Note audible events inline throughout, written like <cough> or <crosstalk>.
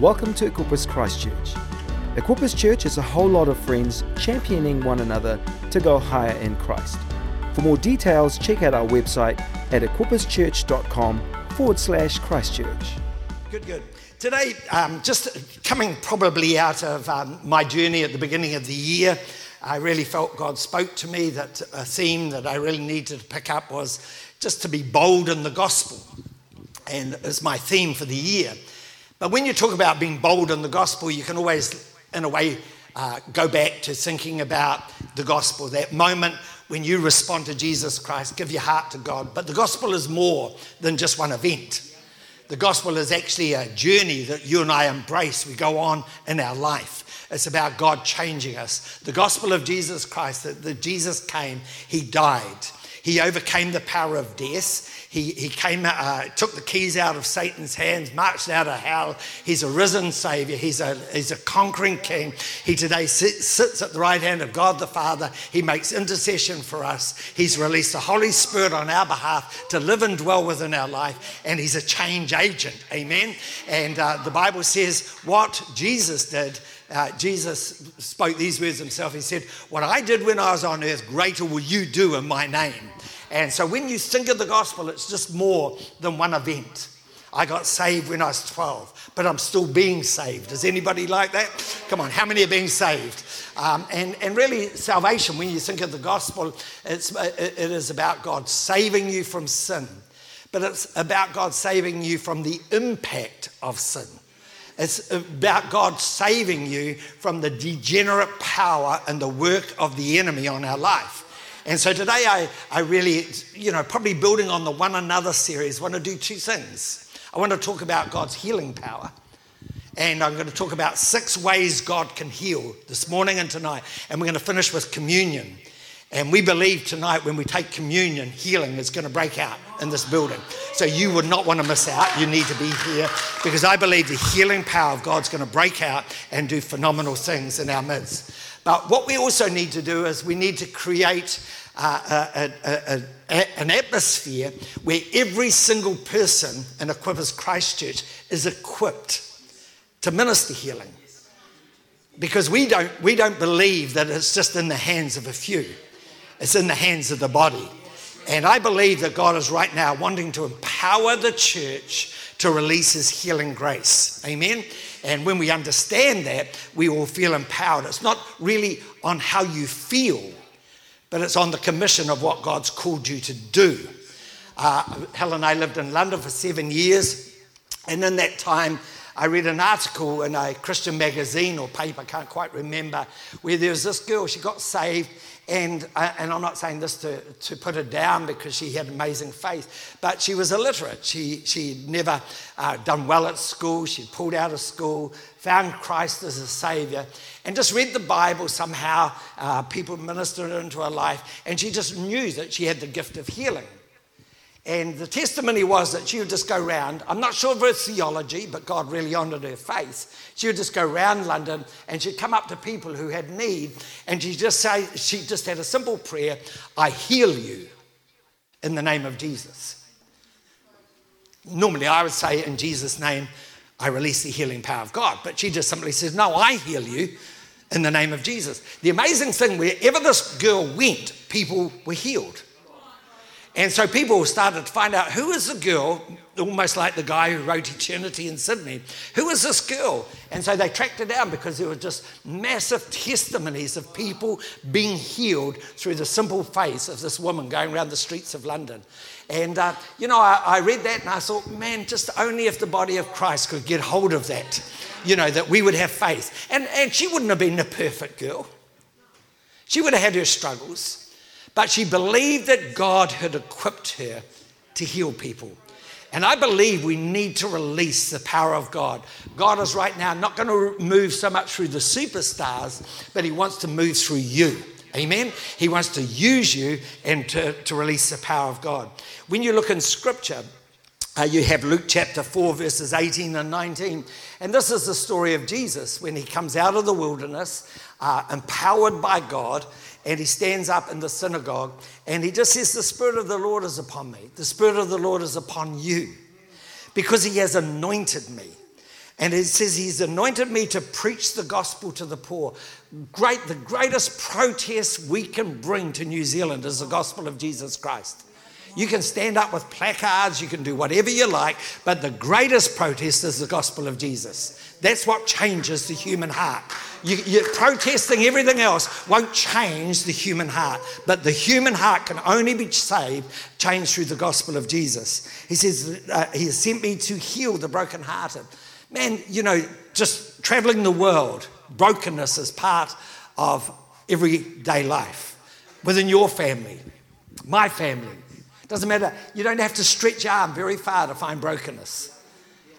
Welcome to Equippers Christchurch. Equippers Church is a whole lot of friends championing one another to go higher in Christ. For more details, check out our website at equipperschurch.com forward slash Christchurch. Good, good. Today, um, just coming probably out of um, my journey at the beginning of the year, I really felt God spoke to me that a theme that I really needed to pick up was just to be bold in the gospel. And as my theme for the year. But when you talk about being bold in the gospel, you can always, in a way, uh, go back to thinking about the gospel, that moment when you respond to Jesus Christ, give your heart to God. But the gospel is more than just one event. The gospel is actually a journey that you and I embrace. We go on in our life. It's about God changing us. The gospel of Jesus Christ, that, that Jesus came, He died. He overcame the power of death. He, he came, uh, took the keys out of Satan's hands, marched out of hell. He's a risen Savior. He's a, he's a conquering King. He today sits, sits at the right hand of God the Father. He makes intercession for us. He's released the Holy Spirit on our behalf to live and dwell within our life. And He's a change agent. Amen. And uh, the Bible says what Jesus did. Uh, Jesus spoke these words himself. He said, What I did when I was on earth, greater will you do in my name. And so when you think of the gospel, it's just more than one event. I got saved when I was 12, but I'm still being saved. Does anybody like that? Come on, how many are being saved? Um, and, and really, salvation, when you think of the gospel, it's, it is about God saving you from sin, but it's about God saving you from the impact of sin. It's about God saving you from the degenerate power and the work of the enemy on our life. And so today I, I really, you know, probably building on the one another series, want to do two things. I want to talk about God's healing power. And I'm going to talk about six ways God can heal this morning and tonight. And we're going to finish with communion. And we believe tonight when we take communion, healing is going to break out in this building. So you would not want to miss out. You need to be here because I believe the healing power of God's going to break out and do phenomenal things in our midst. But what we also need to do is we need to create uh, a, a, a, an atmosphere where every single person in Equippers Christchurch is equipped to minister healing. Because we don't, we don't believe that it's just in the hands of a few, it's in the hands of the body. And I believe that God is right now wanting to empower the church to release his healing grace. Amen. And when we understand that, we will feel empowered. It's not really on how you feel, but it's on the commission of what God's called you to do. Uh, Helen and I lived in London for seven years, and in that time, I read an article in a Christian magazine or paper, I can't quite remember, where there was this girl, she got saved, and, uh, and I'm not saying this to, to put her down because she had amazing faith, but she was illiterate. She, she'd never uh, done well at school. She'd pulled out of school, found Christ as a savior, and just read the Bible somehow. Uh, people ministered into her life, and she just knew that she had the gift of healing. And the testimony was that she would just go around. I'm not sure of her theology, but God really honored her faith. She would just go around London and she'd come up to people who had need and she'd just say, she just had a simple prayer I heal you in the name of Jesus. Normally I would say, in Jesus' name, I release the healing power of God. But she just simply says, No, I heal you in the name of Jesus. The amazing thing, wherever this girl went, people were healed. And so people started to find out who is the girl, almost like the guy who wrote Eternity in Sydney. Who is this girl? And so they tracked her down because there were just massive testimonies of people being healed through the simple face of this woman going around the streets of London. And, uh, you know, I, I read that and I thought, man, just only if the body of Christ could get hold of that, you know, that we would have faith. And, and she wouldn't have been a perfect girl, she would have had her struggles. But she believed that God had equipped her to heal people. And I believe we need to release the power of God. God is right now not going to move so much through the superstars, but He wants to move through you. Amen? He wants to use you and to, to release the power of God. When you look in Scripture, uh, you have Luke chapter 4, verses 18 and 19. And this is the story of Jesus when he comes out of the wilderness, uh, empowered by God, and he stands up in the synagogue and he just says, The Spirit of the Lord is upon me. The Spirit of the Lord is upon you because he has anointed me. And it says, He's anointed me to preach the gospel to the poor. Great, the greatest protest we can bring to New Zealand is the gospel of Jesus Christ. You can stand up with placards, you can do whatever you like, but the greatest protest is the gospel of Jesus. That's what changes the human heart. You, you're protesting everything else won't change the human heart, but the human heart can only be saved, changed through the gospel of Jesus. He says, uh, He has sent me to heal the brokenhearted. Man, you know, just traveling the world, brokenness is part of everyday life within your family, my family. Doesn't matter. You don't have to stretch your arm very far to find brokenness.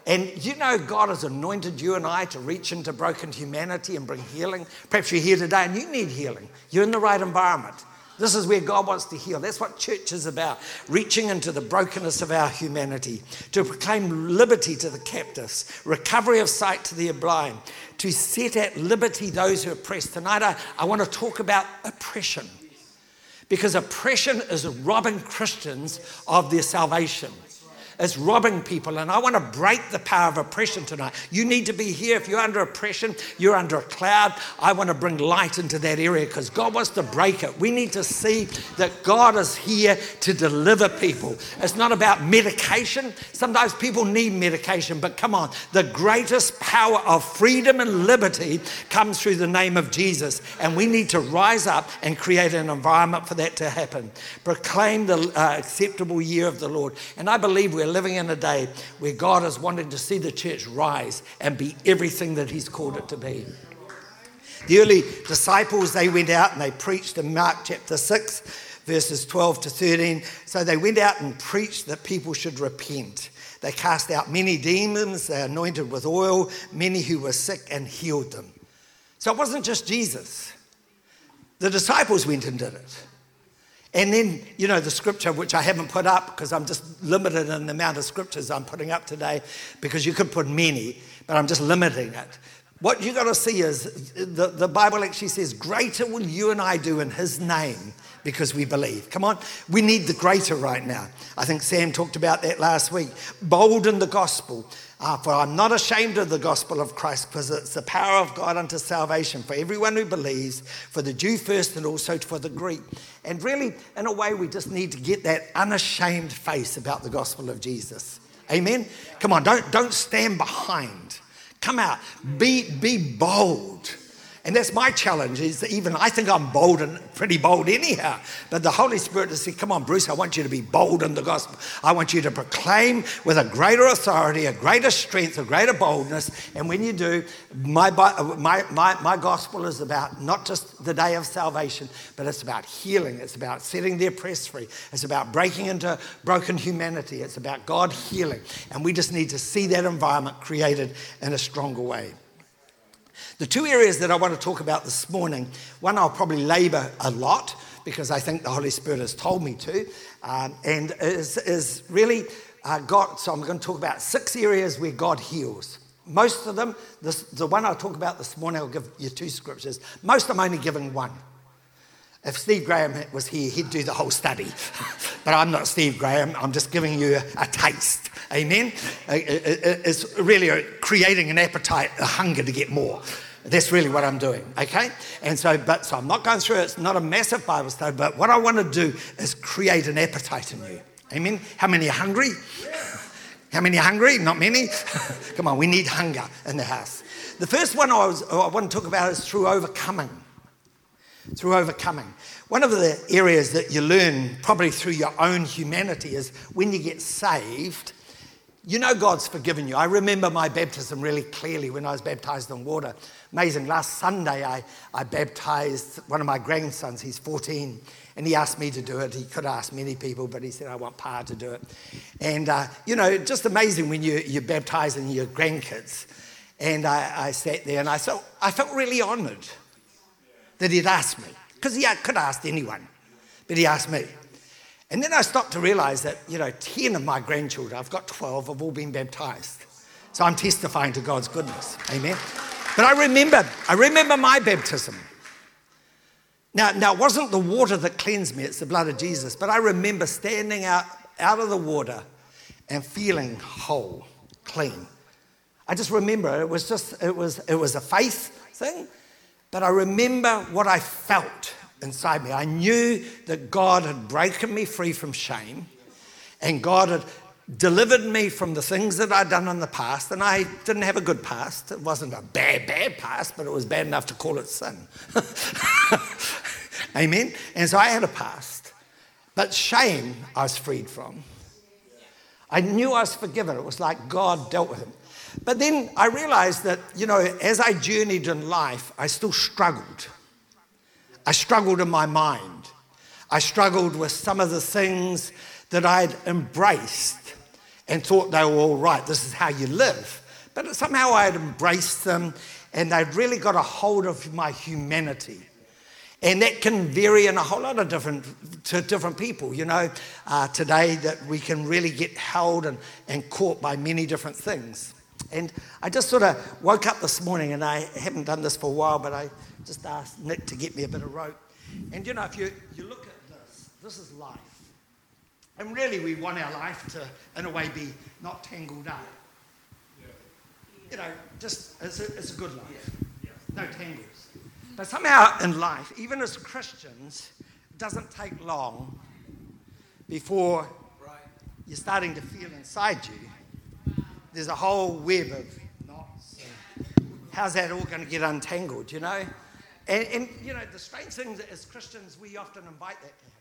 And you know, God has anointed you and I to reach into broken humanity and bring healing. Perhaps you're here today and you need healing. You're in the right environment. This is where God wants to heal. That's what church is about reaching into the brokenness of our humanity, to proclaim liberty to the captives, recovery of sight to the blind, to set at liberty those who are oppressed. Tonight, I, I want to talk about oppression because oppression is robbing Christians of their salvation. It's robbing people, and I want to break the power of oppression tonight. You need to be here. If you're under oppression, you're under a cloud. I want to bring light into that area because God wants to break it. We need to see that God is here to deliver people. It's not about medication. Sometimes people need medication, but come on, the greatest power of freedom and liberty comes through the name of Jesus, and we need to rise up and create an environment for that to happen. Proclaim the uh, acceptable year of the Lord, and I believe we're we're living in a day where God is wanting to see the church rise and be everything that He's called it to be. The early disciples, they went out and they preached in Mark chapter 6, verses 12 to 13. So they went out and preached that people should repent. They cast out many demons, they anointed with oil many who were sick and healed them. So it wasn't just Jesus. The disciples went and did it. And then, you know, the scripture, which I haven't put up because I'm just limited in the amount of scriptures I'm putting up today, because you could put many, but I'm just limiting it. What you got to see is the, the Bible actually says, Greater will you and I do in His name because we believe. Come on, we need the greater right now. I think Sam talked about that last week. Bold in the gospel. Uh, for I'm not ashamed of the gospel of Christ, because it's the power of God unto salvation for everyone who believes, for the Jew first and also for the Greek. And really, in a way, we just need to get that unashamed face about the gospel of Jesus. Amen? Come on, don't, don't stand behind. Come out. Be, be bold. And that's my challenge is even I think I'm bold and pretty bold anyhow. But the Holy Spirit has said, come on, Bruce, I want you to be bold in the gospel. I want you to proclaim with a greater authority, a greater strength, a greater boldness. And when you do, my, my, my, my gospel is about not just the day of salvation, but it's about healing. It's about setting the oppressed free. It's about breaking into broken humanity. It's about God healing. And we just need to see that environment created in a stronger way. The two areas that I want to talk about this morning one, I'll probably labor a lot because I think the Holy Spirit has told me to, um, and is, is really uh, God. So I'm going to talk about six areas where God heals. Most of them, this, the one I'll talk about this morning, I'll give you two scriptures. Most I'm only giving one. If Steve Graham was here, he'd do the whole study. <laughs> but I'm not Steve Graham, I'm just giving you a, a taste. Amen? It's really creating an appetite, a hunger to get more. That's really what I'm doing, okay? And so, but so I'm not going through it. It's not a massive Bible study, but what I want to do is create an appetite in you. Amen. How many are hungry? <laughs> How many are hungry? Not many. <laughs> Come on, we need hunger in the house. The first one I, was, I want to talk about is through overcoming. Through overcoming. One of the areas that you learn probably through your own humanity is when you get saved, you know God's forgiven you. I remember my baptism really clearly when I was baptized in water. Amazing. Last Sunday, I, I baptized one of my grandsons. He's 14. And he asked me to do it. He could ask many people, but he said, I want Pa to do it. And, uh, you know, just amazing when you, you're baptizing your grandkids. And I, I sat there and I felt, I felt really honored that he'd asked me. Because he could asked anyone, but he asked me. And then I stopped to realize that, you know, 10 of my grandchildren, I've got 12, have all been baptized. So I'm testifying to God's goodness. Amen. But I remember, I remember my baptism. Now, now it wasn't the water that cleansed me, it's the blood of Jesus. But I remember standing out, out of the water and feeling whole, clean. I just remember it was just, it was, it was a faith thing, but I remember what I felt inside me. I knew that God had broken me free from shame and God had delivered me from the things that I'd done in the past. And I didn't have a good past. It wasn't a bad, bad past, but it was bad enough to call it sin. <laughs> Amen. And so I had a past. But shame I was freed from. I knew I was forgiven. It was like God dealt with him. But then I realized that, you know, as I journeyed in life, I still struggled. I struggled in my mind. I struggled with some of the things that I'd embraced and thought they were all right. This is how you live. But somehow I had embraced them and they'd really got a hold of my humanity. And that can vary in a whole lot of different, to different people, you know, uh, today that we can really get held and, and caught by many different things. And I just sort of woke up this morning and I haven't done this for a while, but I just asked Nick to get me a bit of rope. And you know, if you, you look at this, this is life. And really, we want our life to, in a way, be not tangled up. You know, just it's a, it's a good life. No tangles. But somehow in life, even as Christians, it doesn't take long before you're starting to feel inside you there's a whole web of knots. How's that all going to get untangled, you know? And, and, you know, the strange thing is, as Christians, we often invite that to happen.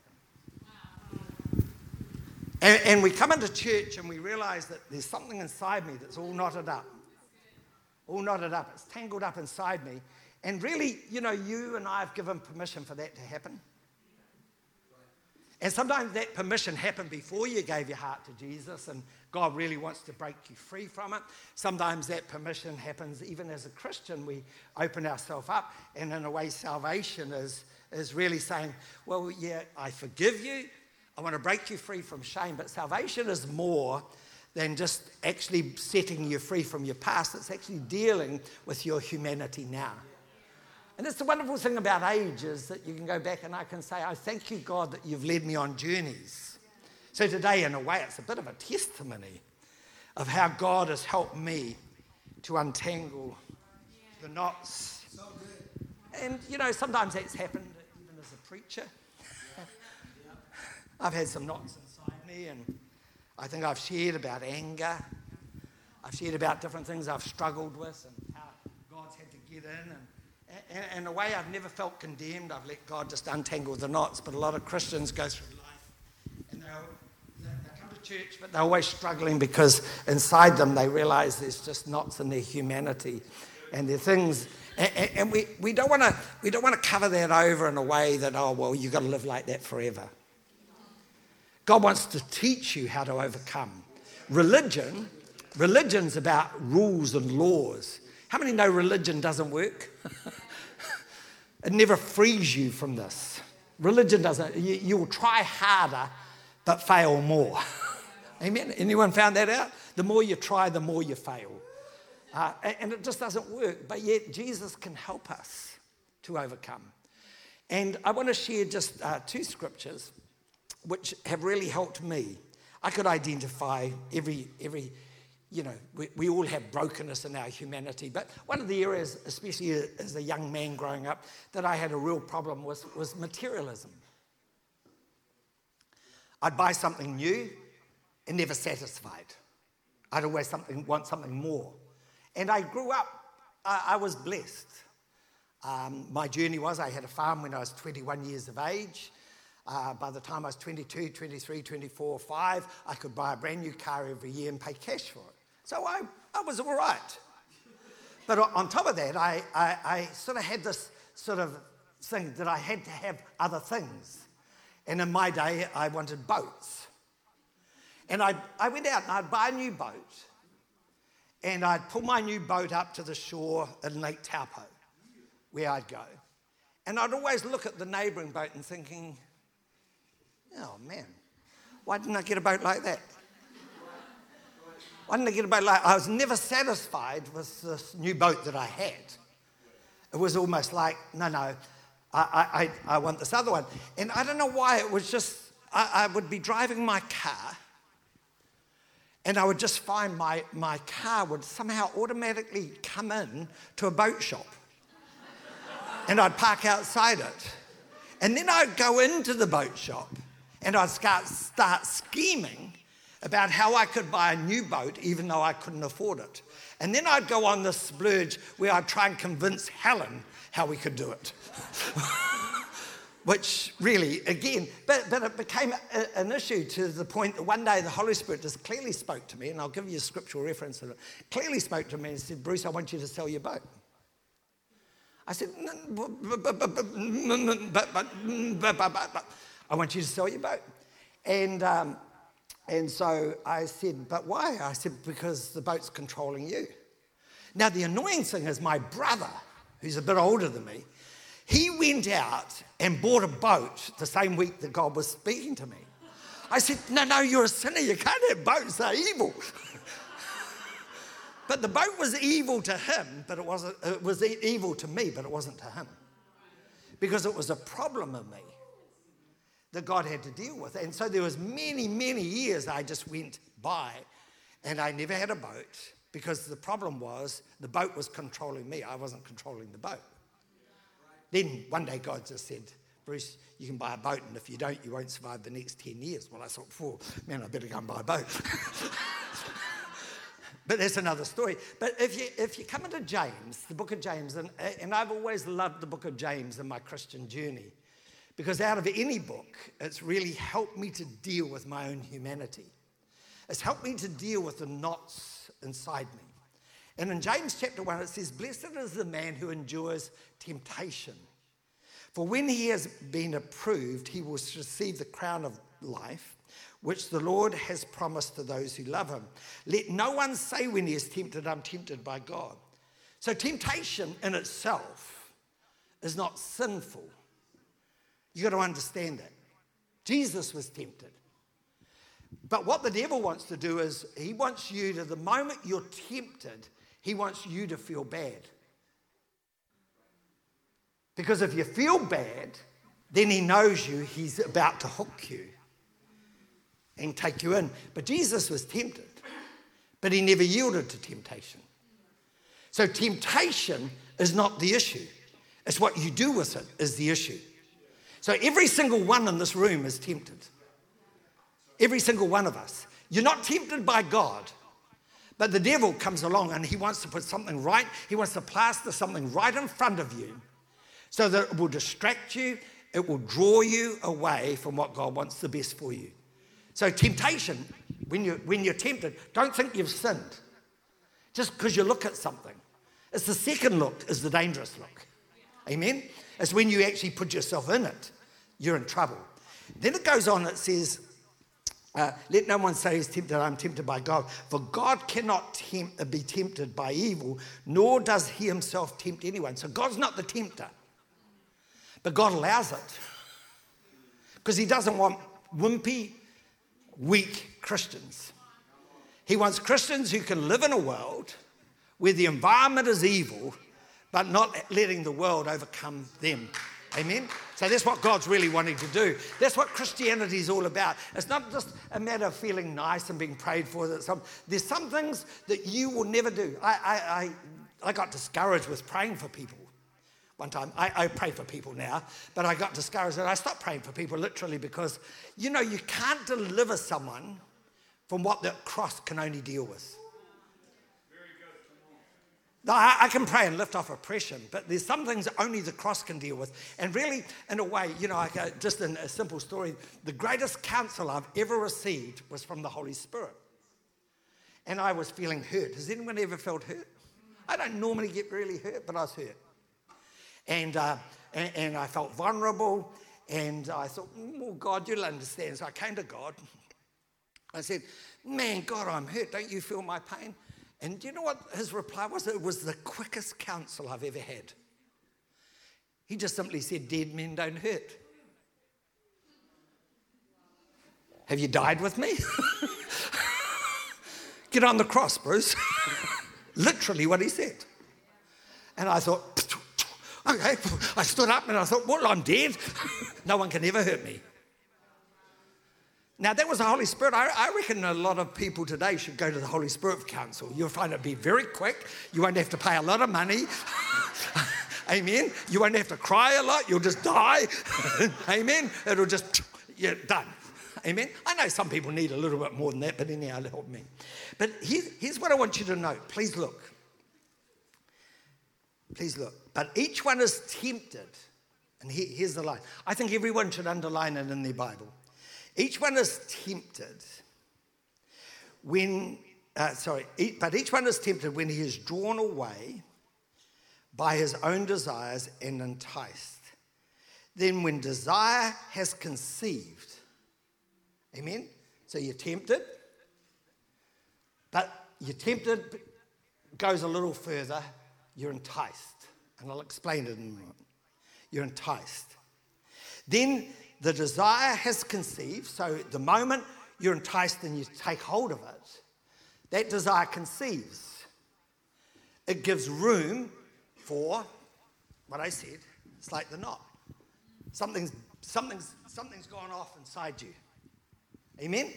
And, and we come into church and we realize that there's something inside me that's all knotted up. All knotted up. It's tangled up inside me. And really, you know, you and I have given permission for that to happen. And sometimes that permission happened before you gave your heart to Jesus, and God really wants to break you free from it. Sometimes that permission happens even as a Christian. We open ourselves up, and in a way, salvation is, is really saying, Well, yeah, I forgive you, I want to break you free from shame. But salvation is more than just actually setting you free from your past, it's actually dealing with your humanity now. And it's the wonderful thing about age is that you can go back and I can say, I thank you, God, that you've led me on journeys. So today, in a way, it's a bit of a testimony of how God has helped me to untangle the knots. And, you know, sometimes that's happened even as a preacher. <laughs> I've had some knots inside me, and I think I've shared about anger. I've shared about different things I've struggled with and how God's had to get in. And, and, in a way, I've never felt condemned. I've let God just untangle the knots. But a lot of Christians go through life and they come to church, but they're always struggling because inside them they realize there's just knots in their humanity and their things. And, and we, we don't want to we don't want to cover that over in a way that oh well you've got to live like that forever. God wants to teach you how to overcome. Religion, religion's about rules and laws. How many know religion doesn't work? <laughs> it never frees you from this. Religion doesn't, you, you'll try harder but fail more. <laughs> Amen? Anyone found that out? The more you try, the more you fail. Uh, and it just doesn't work. But yet, Jesus can help us to overcome. And I want to share just uh, two scriptures which have really helped me. I could identify every, every you know, we, we all have brokenness in our humanity. But one of the areas, especially as a young man growing up, that I had a real problem with was materialism. I'd buy something new and never satisfied. I'd always something, want something more. And I grew up, I, I was blessed. Um, my journey was I had a farm when I was 21 years of age. Uh, by the time I was 22, 23, 24, 5, I could buy a brand new car every year and pay cash for it. So I, I was all right. But on top of that, I, I, I sort of had this sort of thing that I had to have other things. And in my day, I wanted boats. And I, I went out and I'd buy a new boat. And I'd pull my new boat up to the shore in Lake Taupo, where I'd go. And I'd always look at the neighbouring boat and thinking, Oh man, why didn't I get a boat like that? Why didn't I get a boat like I was never satisfied with this new boat that I had. It was almost like, no, no, I, I, I want this other one. And I don't know why, it was just, I, I would be driving my car and I would just find my, my car would somehow automatically come in to a boat shop. <laughs> and I'd park outside it. And then I'd go into the boat shop and I'd start, start scheming about how I could buy a new boat even though I couldn't afford it. And then I'd go on this splurge where I'd try and convince Helen how we could do it. <laughs> which really, again, but, but it became a, an issue to the point that one day the Holy Spirit just clearly spoke to me, and I'll give you a scriptural reference of it. Clearly spoke to me and said, Bruce, I want you to sell your boat. I said, I want you to sell your boat. And, um, and so I said, but why? I said, because the boat's controlling you. Now, the annoying thing is my brother, who's a bit older than me, he went out and bought a boat the same week that God was speaking to me. I said, No, no, you're a sinner. You can't have boats, they're evil. <laughs> but the boat was evil to him, but it, wasn't, it was evil to me, but it wasn't to him. Because it was a problem of me that God had to deal with. And so there was many, many years I just went by and I never had a boat because the problem was the boat was controlling me. I wasn't controlling the boat. Then one day God just said, Bruce, you can buy a boat, and if you don't, you won't survive the next 10 years. Well, I thought, "Four, man, I better go and buy a boat. <laughs> but that's another story. But if you, if you come into James, the book of James, and, and I've always loved the book of James in my Christian journey, because out of any book, it's really helped me to deal with my own humanity. It's helped me to deal with the knots inside me. And in James chapter 1, it says, Blessed is the man who endures temptation. For when he has been approved, he will receive the crown of life, which the Lord has promised to those who love him. Let no one say when he is tempted, I'm tempted by God. So, temptation in itself is not sinful. You've got to understand that. Jesus was tempted. But what the devil wants to do is he wants you to, the moment you're tempted, he wants you to feel bad. Because if you feel bad, then he knows you, he's about to hook you and take you in. But Jesus was tempted, but he never yielded to temptation. So temptation is not the issue, it's what you do with it is the issue. So every single one in this room is tempted. Every single one of us. You're not tempted by God, but the devil comes along and he wants to put something right, he wants to plaster something right in front of you so that it will distract you, it will draw you away from what God wants the best for you. So, temptation, when you're, when you're tempted, don't think you've sinned just because you look at something. It's the second look is the dangerous look. Amen? It's when you actually put yourself in it, you're in trouble. Then it goes on, it says, uh, let no one say he's tempted, I'm tempted by God. For God cannot uh, be tempted by evil, nor does he himself tempt anyone. So God's not the tempter, but God allows it. Because he doesn't want wimpy, weak Christians. He wants Christians who can live in a world where the environment is evil, but not letting the world overcome them. Amen? So that's what God's really wanting to do. That's what Christianity is all about. It's not just a matter of feeling nice and being prayed for. There's some things that you will never do. I, I, I, I got discouraged with praying for people one time. I, I, pray for people now, but I got discouraged and I stopped praying for people literally because, you know, you can't deliver someone from what the cross can only deal with. I, can pray and lift off oppression, but there's some things only the cross can deal with. And really, in a way, you know, like just in a simple story, the greatest counsel I've ever received was from the Holy Spirit. And I was feeling hurt. Has anyone ever felt hurt? I don't normally get really hurt, but I was hurt. And, uh, and, and, I felt vulnerable. And I thought, mm, well, God, you'll understand. So I came to God. I said, Man, God, I'm hurt. Don't you feel my pain? And do you know what his reply was? It was the quickest counsel I've ever had. He just simply said, Dead men don't hurt. Have you died with me? <laughs> Get on the cross, Bruce. <laughs> Literally what he said. And I thought, <laughs> okay. I stood up and I thought, well, I'm dead. no one can ever hurt me. Now, that was the Holy Spirit. I, I, reckon a lot of people today should go to the Holy Spirit Counsel. You'll find it'll be very quick. You won't have to pay a lot of money. <laughs> Amen. You won't have to cry a lot. You'll just die. <laughs> Amen. It'll just, yeah, done. Amen. I know some people need a little bit more than that, but anyhow, help me. But here's, what I want you to know. Please look. Please look. But each one is tempted. And here's the line. I think everyone should underline it in their Bible. Each one is tempted when, uh, sorry, but each one is tempted when he is drawn away by his own desires and enticed. Then, when desire has conceived, amen? So you're tempted, but you're tempted goes a little further, you're enticed. And I'll explain it in a moment. You're enticed. Then the desire has conceived, so the moment you're enticed and you take hold of it, that desire conceives. It gives room for what I said. It's like the knot. Something's, something's, something's gone off inside you. Amen?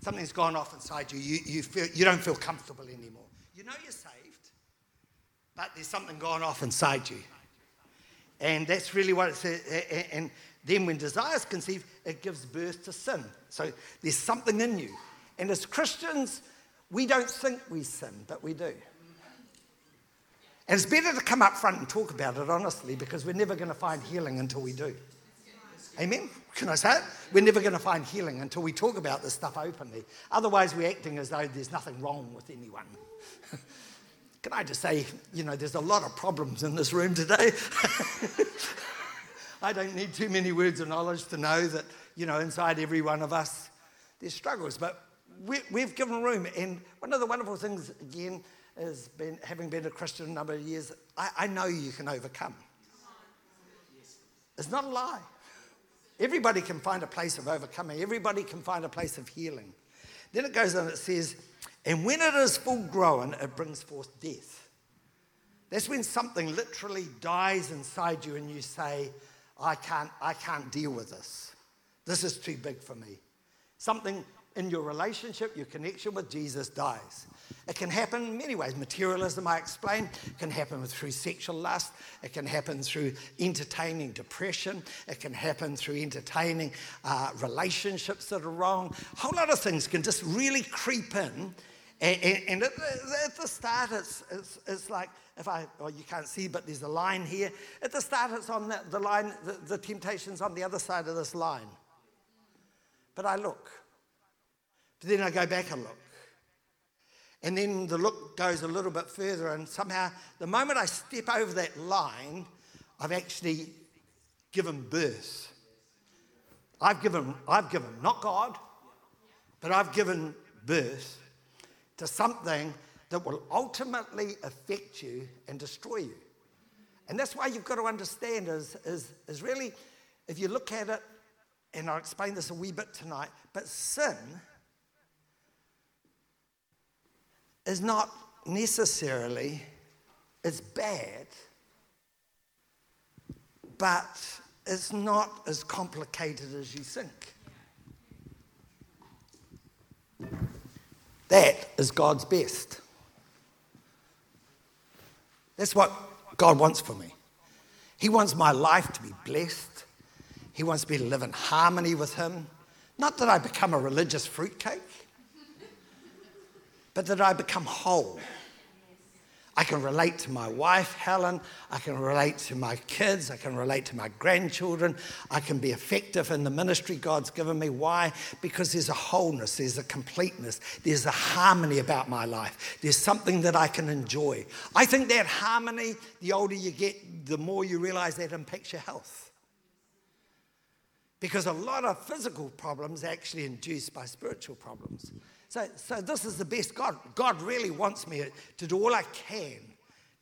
Something's gone off inside you. You, you, feel, you don't feel comfortable anymore. You know you're saved, but there's something gone off inside you. And that's really what it says. And then when desire is conceived, it gives birth to sin. So there's something in you. And as Christians, we don't think we sin, but we do. And it's better to come up front and talk about it honestly because we're never going to find healing until we do. Amen? Can I say it? We're never going to find healing until we talk about this stuff openly. Otherwise, we're acting as though there's nothing wrong with anyone. <laughs> Can I just say, you know, there's a lot of problems in this room today. <laughs> I don't need too many words of knowledge to know that, you know, inside every one of us, there's struggles. But we, have given room. And one of the wonderful things, again, is been, having been a Christian a number of years, I, I know you can overcome. It's not a lie. Everybody can find a place of overcoming, everybody can find a place of healing. Then it goes on, and it says, and when it is full grown, it brings forth death. That's when something literally dies inside you and you say, I can't, I can't deal with this. This is too big for me. Something in your relationship, your connection with Jesus dies. It can happen in many ways. Materialism, I explained, can happen through sexual lust. It can happen through entertaining depression. It can happen through entertaining uh, relationships that are wrong. A whole lot of things can just really creep in. And, and, and at, the, at, the, start, it's, it's, it's like, if I, well, you can't see, but there's a line here. At the start, it's on the, the line, the, the temptation's on the other side of this line. But I look. But then I go back and look. And then the look goes a little bit further, and somehow, the moment I step over that line, I've actually given birth. I've given, I've given, not God, but I've given birth to something that will ultimately affect you and destroy you. And that's why you've got to understand is, is, is really, if you look at it, and I'll explain this a wee bit tonight, but sin is not necessarily it's bad, but it's not as complicated as you think. That is God's best. That's what God wants for me. He wants my life to be blessed. He wants me to live in harmony with Him. Not that I become a religious fruitcake, but that I become whole. I can relate to my wife, Helen. I can relate to my kids. I can relate to my grandchildren. I can be effective in the ministry God's given me. Why? Because there's a wholeness, there's a completeness, there's a harmony about my life. There's something that I can enjoy. I think that harmony, the older you get, the more you realize that impacts your health. Because a lot of physical problems are actually induced by spiritual problems. So, so this is the best. God, God really wants me to do all I can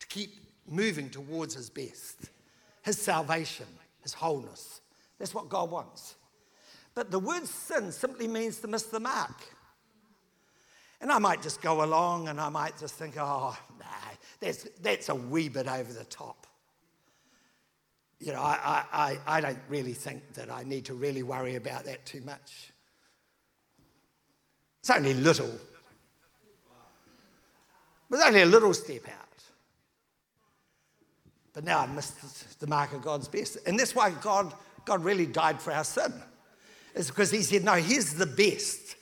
to keep moving towards His best, His salvation, His wholeness. That's what God wants. But the word sin simply means to miss the mark. And I might just go along and I might just think, oh, nah, that's, that's a wee bit over the top. You know, I, I, I don't really think that I need to really worry about that too much. It's only little. It was only a little step out. But now I missed the mark of God's best. And that's why God, God really died for our sin. It's because He said, No, here's the best.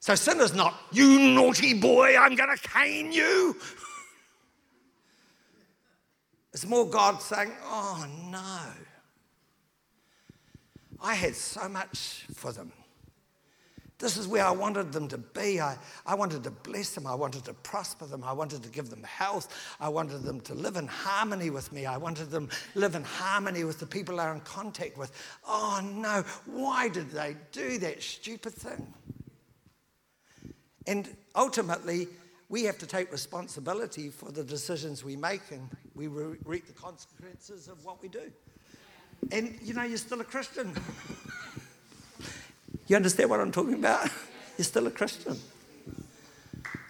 So sin is not, you naughty boy, I'm going to cane you. <laughs> It's more God saying, Oh no. I had so much for them. This is where I wanted them to be. I, I wanted to bless them. I wanted to prosper them. I wanted to give them health. I wanted them to live in harmony with me. I wanted them to live in harmony with the people they're in contact with. Oh no, why did they do that stupid thing? And ultimately, we have to take responsibility for the decisions we make and we reap the consequences of what we do. And you know, you're still a Christian. <laughs> you understand what I'm talking about? <laughs> You're still a Christian.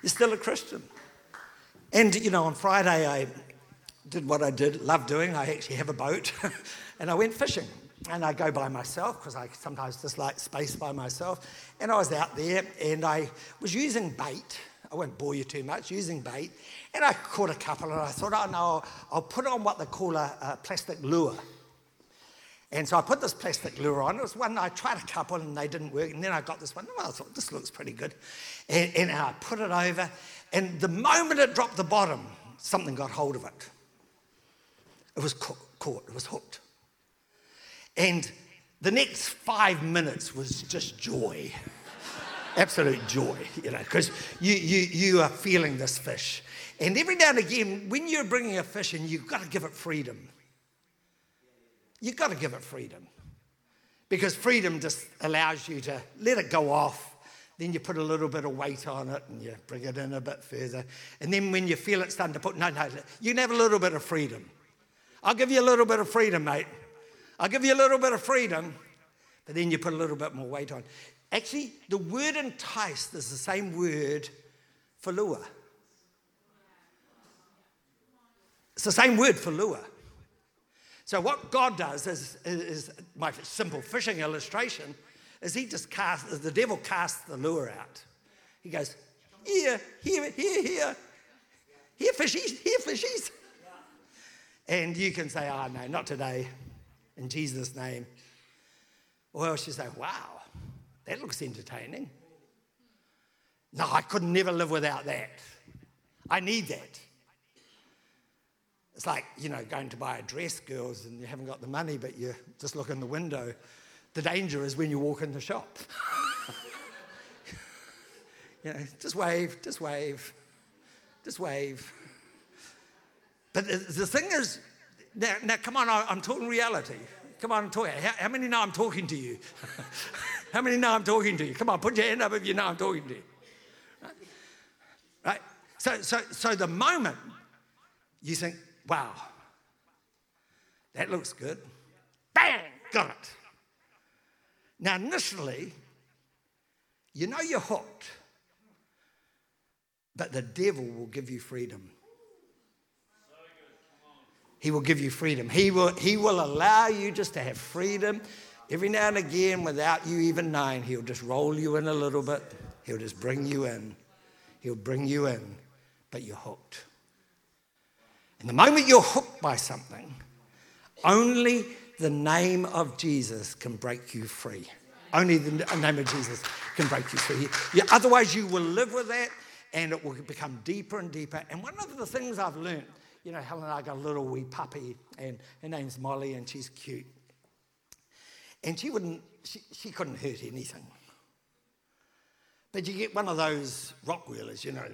You're still a Christian. And you know, on Friday, I did what I did, love doing. I actually have a boat, <laughs> and I went fishing. And I go by myself because I sometimes just like space by myself. And I was out there and I was using bait. I won't bore you too much, using bait. And I caught a couple and I thought, oh no, I'll put on what they call a, a plastic lure. And so I put this plastic lure on. It was one I tried a couple and they didn't work. And then I got this one. Well, I thought this looks pretty good. And, and I put it over. And the moment it dropped the bottom, something got hold of it. It was caught. It was hooked. And the next five minutes was just joy. <laughs> Absolute joy, you know, because you, you, you are feeling this fish. And every now and again, when you're bringing a fish in, you've got to give it freedom. You've got to give it freedom. Because freedom just allows you to let it go off. Then you put a little bit of weight on it and you bring it in a bit further. And then when you feel it starting to put, no, no, you can have a little bit of freedom. I'll give you a little bit of freedom, mate. I'll give you a little bit of freedom, but then you put a little bit more weight on. Actually, the word enticed is the same word for lure. It's the same word for lure. So what God does is, is my simple fishing illustration, is he just casts, the devil casts the lure out. He goes, here, here, here, here, here fishies, here fishies. And you can say, oh no, not today in Jesus' name. Or else you say, wow, that looks entertaining. No, I could never live without that. I need that. It's like, you know, going to buy a dress, girls, and you haven't got the money, but you just look in the window. The danger is when you walk in the shop. <laughs> you know, just wave, just wave, just wave. But the thing is, now, now, come on, I'm talking reality. Come on, talk. How, how many know I'm talking to you? <laughs> how many know I'm talking to you? Come on, put your hand up if you know I'm talking to you. Right? right? So, so, so the moment you think, wow, that looks good, bang, got it. Now, initially, you know you're hooked, but the devil will give you freedom. He will give you freedom. He will, he will allow you just to have freedom. Every now and again, without you even knowing, He'll just roll you in a little bit. He'll just bring you in. He'll bring you in, but you're hooked. And the moment you're hooked by something, only the name of Jesus can break you free. Only the name of Jesus can break you free. Yeah, otherwise, you will live with that and it will become deeper and deeper. And one of the things I've learned you know, Helen and I got a little wee puppy, and her name's Molly, and she's cute. And she wouldn't, she, she couldn't hurt anything. But you get one of those Rottweilers, you know,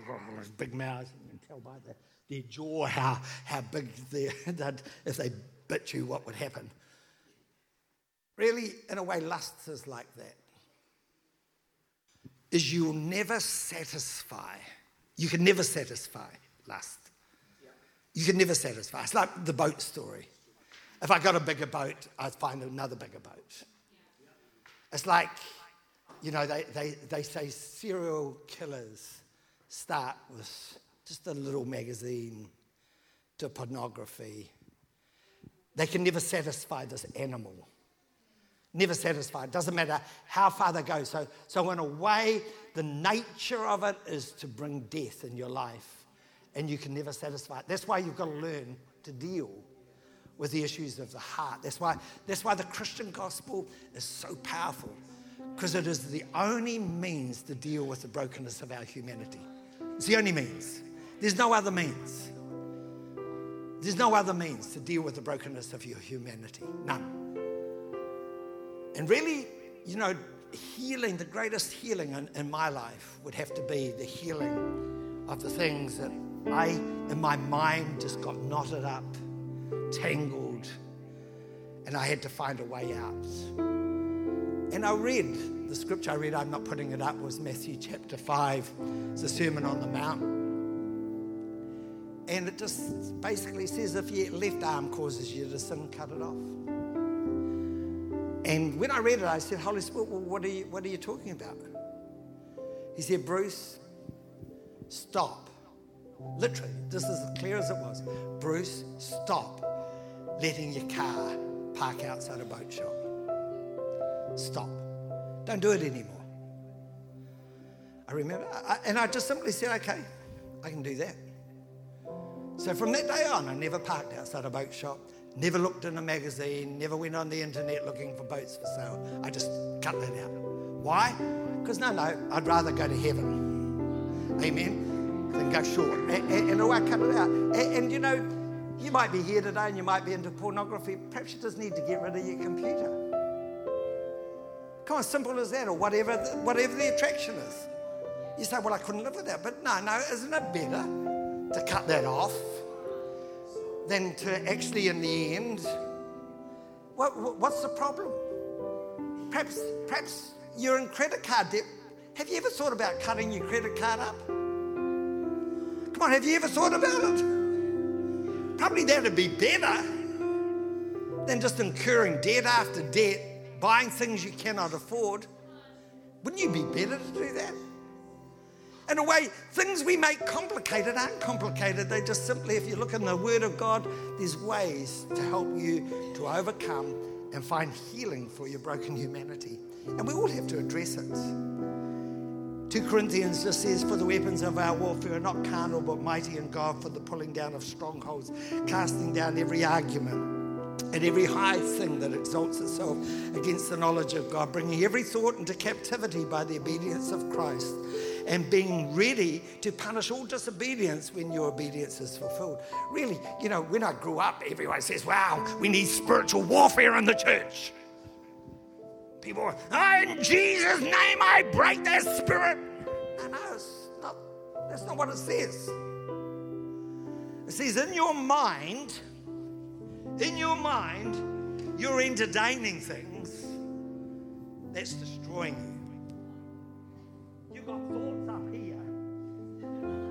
<laughs> big mouths, and you can tell by the, their jaw how, how big <laughs> that if they bit you, what would happen. Really, in a way, lust is like that. Is you'll never satisfy, you can never satisfy lust. You can never satisfy. It's like the boat story. If I got a bigger boat, I'd find another bigger boat. It's like, you know, they, they, they say serial killers start with just a little magazine to pornography. They can never satisfy this animal. Never satisfied. Doesn't matter how far they go. So, so in a way, the nature of it is to bring death in your life, and you can never satisfy it. That's why you've got to learn to deal with the issues of the heart. That's why, that's why the Christian gospel is so powerful, because it is the only means to deal with the brokenness of our humanity. It's the only means. There's no other means. There's no other means to deal with the brokenness of your humanity. None. And really, you know, healing, the greatest healing in, in my life would have to be the healing of the things that I, in my mind, just got knotted up, tangled, and I had to find a way out. And I read, the scripture I read, I'm not putting it up, was Matthew chapter 5. It's the Sermon on the Mount. And it just basically says if your left arm causes you to sin, cut it off. And when I read it, I said, Holy Spirit, well, what, are you, what are you talking about? He said, Bruce, stop. Literally, this is as clear as it was. Bruce, stop letting your car park outside a boat shop. Stop. Don't do it anymore. I remember, I, and I just simply said, okay, I can do that. So from that day on, I never parked outside a boat shop, never looked in a magazine, never went on the internet looking for boats for sale. I just cut that out. Why? Because no, no, I'd rather go to heaven. Amen. Than go short. And, and, and I cut it out. And, and you know, you might be here today and you might be into pornography. Perhaps you just need to get rid of your computer. Come on, simple as that, or whatever the, whatever the attraction is. You say, well, I couldn't live with that. But no, no, isn't it better to cut that off than to actually, in the end, what, what's the problem? Perhaps, perhaps you're in credit card debt. Have you ever thought about cutting your credit card up? Come on, have you ever thought about it? Probably that'd be better than just incurring debt after debt, buying things you cannot afford. Wouldn't you be better to do that? In a way, things we make complicated aren't complicated. They just simply, if you look in the Word of God, there's ways to help you to overcome and find healing for your broken humanity. And we all have to address it. 2 Corinthians just says, For the weapons of our warfare are not carnal, but mighty in God for the pulling down of strongholds, casting down every argument and every high thing that exalts itself against the knowledge of God, bringing every thought into captivity by the obedience of Christ and being ready to punish all disobedience when your obedience is fulfilled. Really, you know, when I grew up, everyone says, wow, we need spiritual warfare in the church. People are, oh, in Jesus' name, I break that spirit. No, no, it's not, that's not what it says. It says, in your mind, in your mind, you're entertaining things that's destroying you. You've got thoughts up here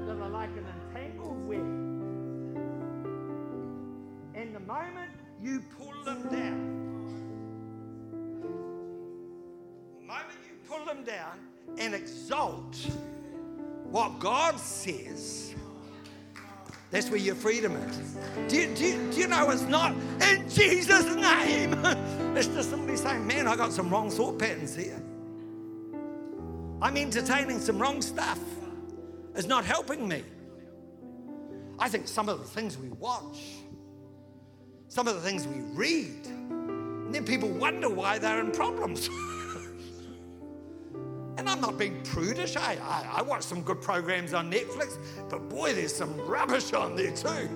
that are like an entangled web. And the moment you pull them down, the moment you pull them down and exalt what God says, that's where your freedom is. Do you, do, you, do you know it's not in Jesus' name? <laughs> it's just somebody saying, man, I got some wrong thought patterns here. I'm entertaining some wrong stuff. It's not helping me. I think some of the things we watch, some of the things we read, and then people wonder why they're in problems. <laughs> and I'm not being prudish. I, I, I, watch some good programs on Netflix, but boy, there's some rubbish on there too.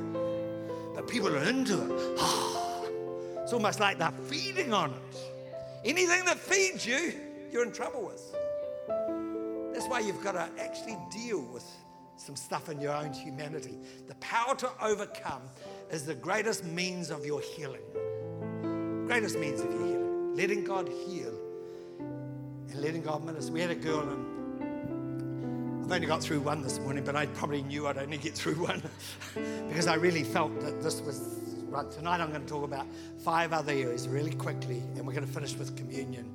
But people are into it. <sighs> it's almost like they're feeding on it. Anything that feeds you, you're in trouble with. That's why you've got to actually deal with some stuff in your own humanity. The power to overcome is the greatest means of your healing. Greatest means of your healing. Letting God heal and letting God minister. We had a girl, and I've only got through one this morning, but I probably knew I'd only get through one <laughs> because I really felt that this was right. Tonight I'm going to talk about five other areas really quickly, and we're going to finish with communion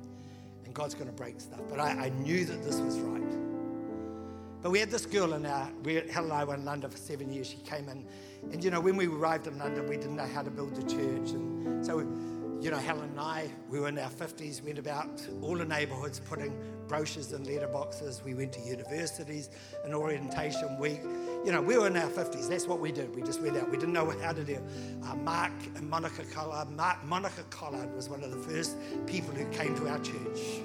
and God's going to break stuff. But I, I, knew that this was right. But we had this girl in our, we, Helen and I were in London for seven years. She came in, and you know, when we arrived in London, we didn't know how to build a church. And so, you know, Helen and I, we were in our 50s, went about all the neighbourhoods putting brochures in letterboxes. We went to universities, an orientation week. You know, we were in our 50s. That's what we did. We just went out. We didn't know how to do. Uh, Mark and Monica Collard. Mark, Monica Collard was one of the first people who came to our church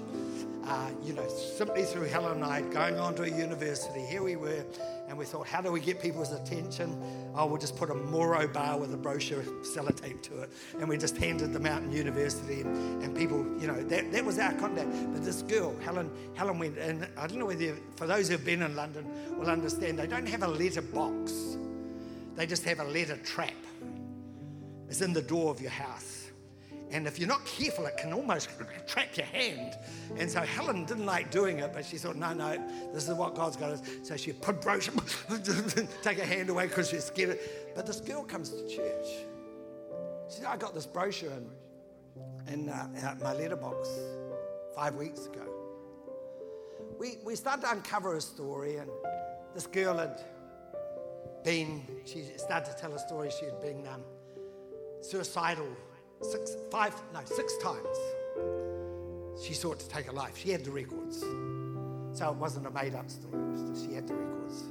uh, you know, simply through Helen and I going on to a university. Here we were, and we thought, how do we get people's attention? Oh, we'll just put a Moro bar with a brochure sellotape to it. And we just handed them out in university, and, and people, you know, that, that was our contact. But this girl, Helen, Helen went, and I don't know whether, for those who've been in London, will understand, they don't have a letter box, they just have a letter trap. It's in the door of your house. And if you're not careful, it can almost trap your hand. And so Helen didn't like doing it, but she thought, no, no, this is what God's got us. So she put brochure, <laughs> take her hand away because she's scared. But this girl comes to church. She said, I got this brochure in, in uh, my letterbox five weeks ago. We, we started to uncover a story, and this girl had been, she started to tell a story, she had been um, suicidal six, five, no, six times she sought to take her life. She had the records. So it wasn't a made up story, she had the records.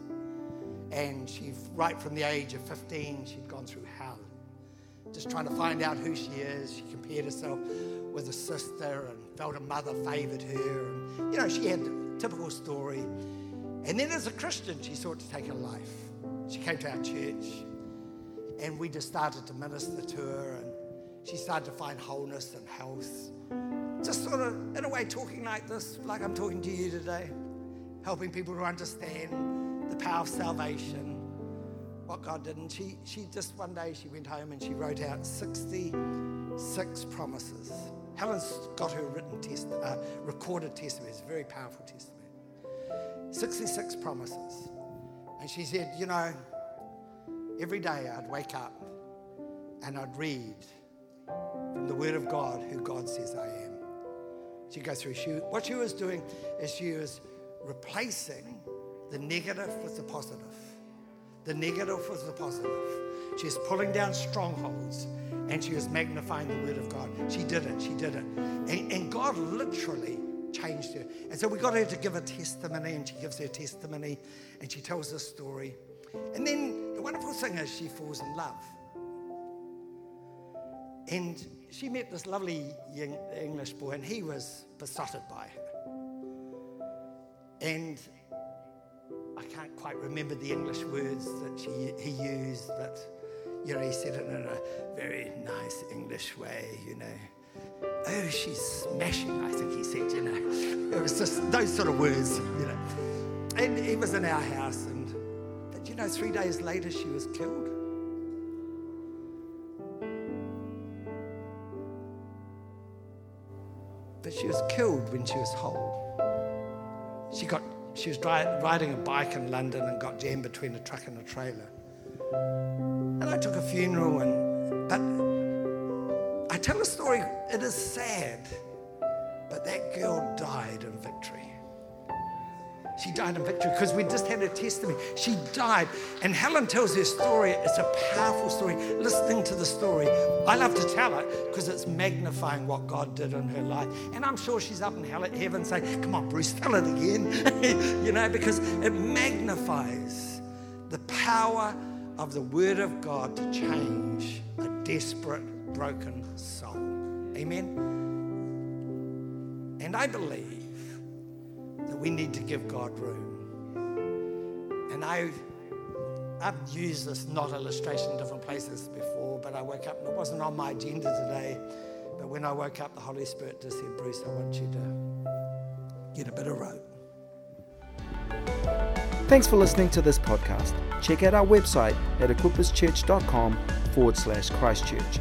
And she, right from the age of 15, she'd gone through hell. Just trying to find out who she is. She compared herself with a sister and felt her mother favored her. And, you know, she had the typical story. And then as a Christian, she sought to take her life. She came to our church and we just started to minister to her. And she started to find wholeness and health. Just sort of, in a way, talking like this, like I'm talking to you today, helping people to understand the power of salvation, what God did. And she, she just one day she went home and she wrote out 66 promises. Helen's got her written test, uh, recorded testimony. It's a very powerful testimony. 66 promises. And she said, you know, every day I'd wake up and I'd read from the Word of God who God says I am. She goes through. She, what she was doing is she was replacing the negative with the positive. The negative with the positive. She was pulling down strongholds and she was magnifying the Word of God. She did it. She did it. And, and God literally changed her. And so we got her to give a testimony, and she gives her testimony and she tells this story. And then the wonderful thing is she falls in love. And she met this lovely young English boy, and he was besotted by her. And I can't quite remember the English words that she, he used, but you know, he said it in a very nice English way, you know. Oh, she's smashing, I think he said, you know. It was just those sort of words, you know. And he was in our house, and but you know, three days later she was killed. But she was killed when she was whole. She got she was riding a bike in London and got jammed between a truck and a trailer. And I took a funeral and but I tell a story, it is sad, but that girl died in victory. She died in victory because we just had a testimony. She died. And Helen tells her story. It's a powerful story. Listening to the story, I love to tell it because it's magnifying what God did in her life. And I'm sure she's up in heaven saying, Come on, Bruce, tell it again. <laughs> you know, because it magnifies the power of the Word of God to change a desperate, broken soul. Amen. And I believe that we need to give God room. And I, I've used this not illustration in different places before, but I woke up and it wasn't on my agenda today. But when I woke up, the Holy Spirit just said, Bruce, I want you to get a bit of rope. Thanks for listening to this podcast. Check out our website at equipperschurch.com forward slash Christchurch